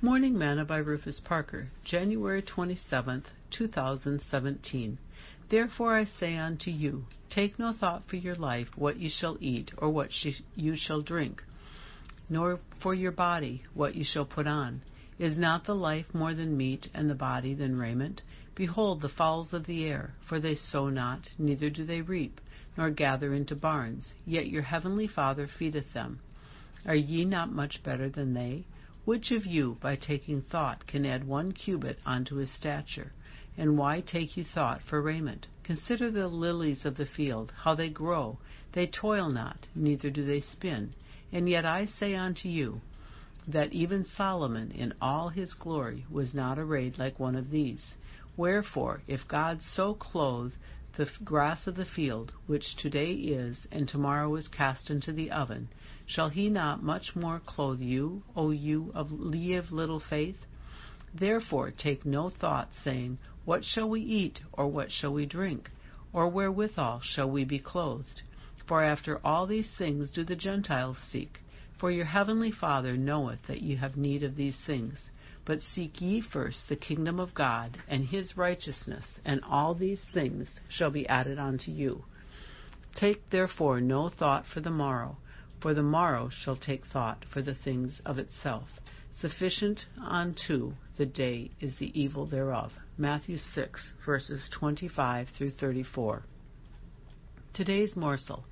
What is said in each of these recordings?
Morning Manna by Rufus Parker, January 27, 2017. Therefore I say unto you, take no thought for your life, what ye shall eat, or what you shall drink, nor for your body, what ye shall put on. Is not the life more than meat, and the body than raiment? Behold the fowls of the air, for they sow not, neither do they reap, nor gather into barns, yet your heavenly Father feedeth them. Are ye not much better than they? Which of you, by taking thought, can add one cubit unto his stature? And why take you thought for raiment? Consider the lilies of the field, how they grow. They toil not, neither do they spin. And yet I say unto you, that even Solomon in all his glory was not arrayed like one of these. Wherefore, if God so clothe the grass of the field, which today is, and tomorrow is cast into the oven, shall he not much more clothe you, O you of ye of little faith? Therefore take no thought, saying, What shall we eat, or what shall we drink, or wherewithal shall we be clothed? For after all these things do the Gentiles seek. For your heavenly Father knoweth that ye have need of these things. But seek ye first the kingdom of God and his righteousness, and all these things shall be added unto you. Take therefore no thought for the morrow, for the morrow shall take thought for the things of itself. Sufficient unto the day is the evil thereof. Matthew 6, verses 25 through 34. Today's morsel.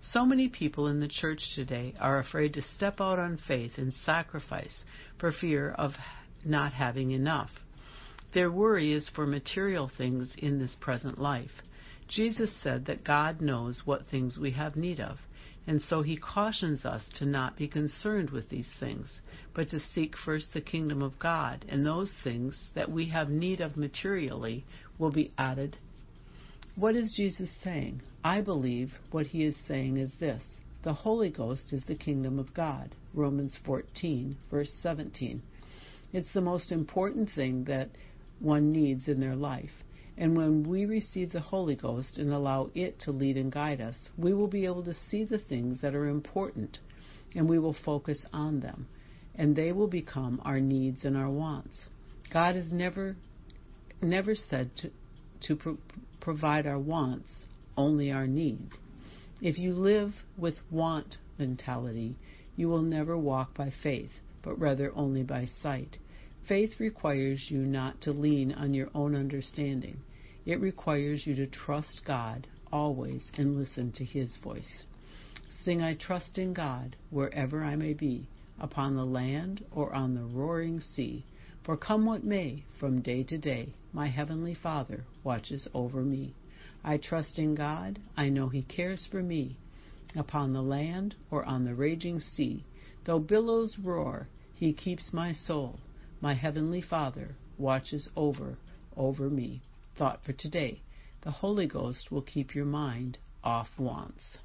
So many people in the church today are afraid to step out on faith and sacrifice for fear of not having enough. Their worry is for material things in this present life. Jesus said that God knows what things we have need of, and so he cautions us to not be concerned with these things, but to seek first the kingdom of God, and those things that we have need of materially will be added. What is Jesus saying? I believe what he is saying is this the Holy Ghost is the kingdom of God. Romans 14, verse 17. It's the most important thing that one needs in their life. And when we receive the Holy Ghost and allow it to lead and guide us, we will be able to see the things that are important and we will focus on them. And they will become our needs and our wants. God has never, never said to, to pro- provide our wants, only our need. If you live with want mentality, you will never walk by faith but rather only by sight. Faith requires you not to lean on your own understanding. It requires you to trust God always and listen to His voice. Sing, I trust in God wherever I may be, upon the land or on the roaring sea. For come what may, from day to day, my heavenly Father watches over me. I trust in God, I know He cares for me. Upon the land or on the raging sea, though billows roar, he keeps my soul. My heavenly Father watches over over me. Thought for today. The Holy Ghost will keep your mind off wants.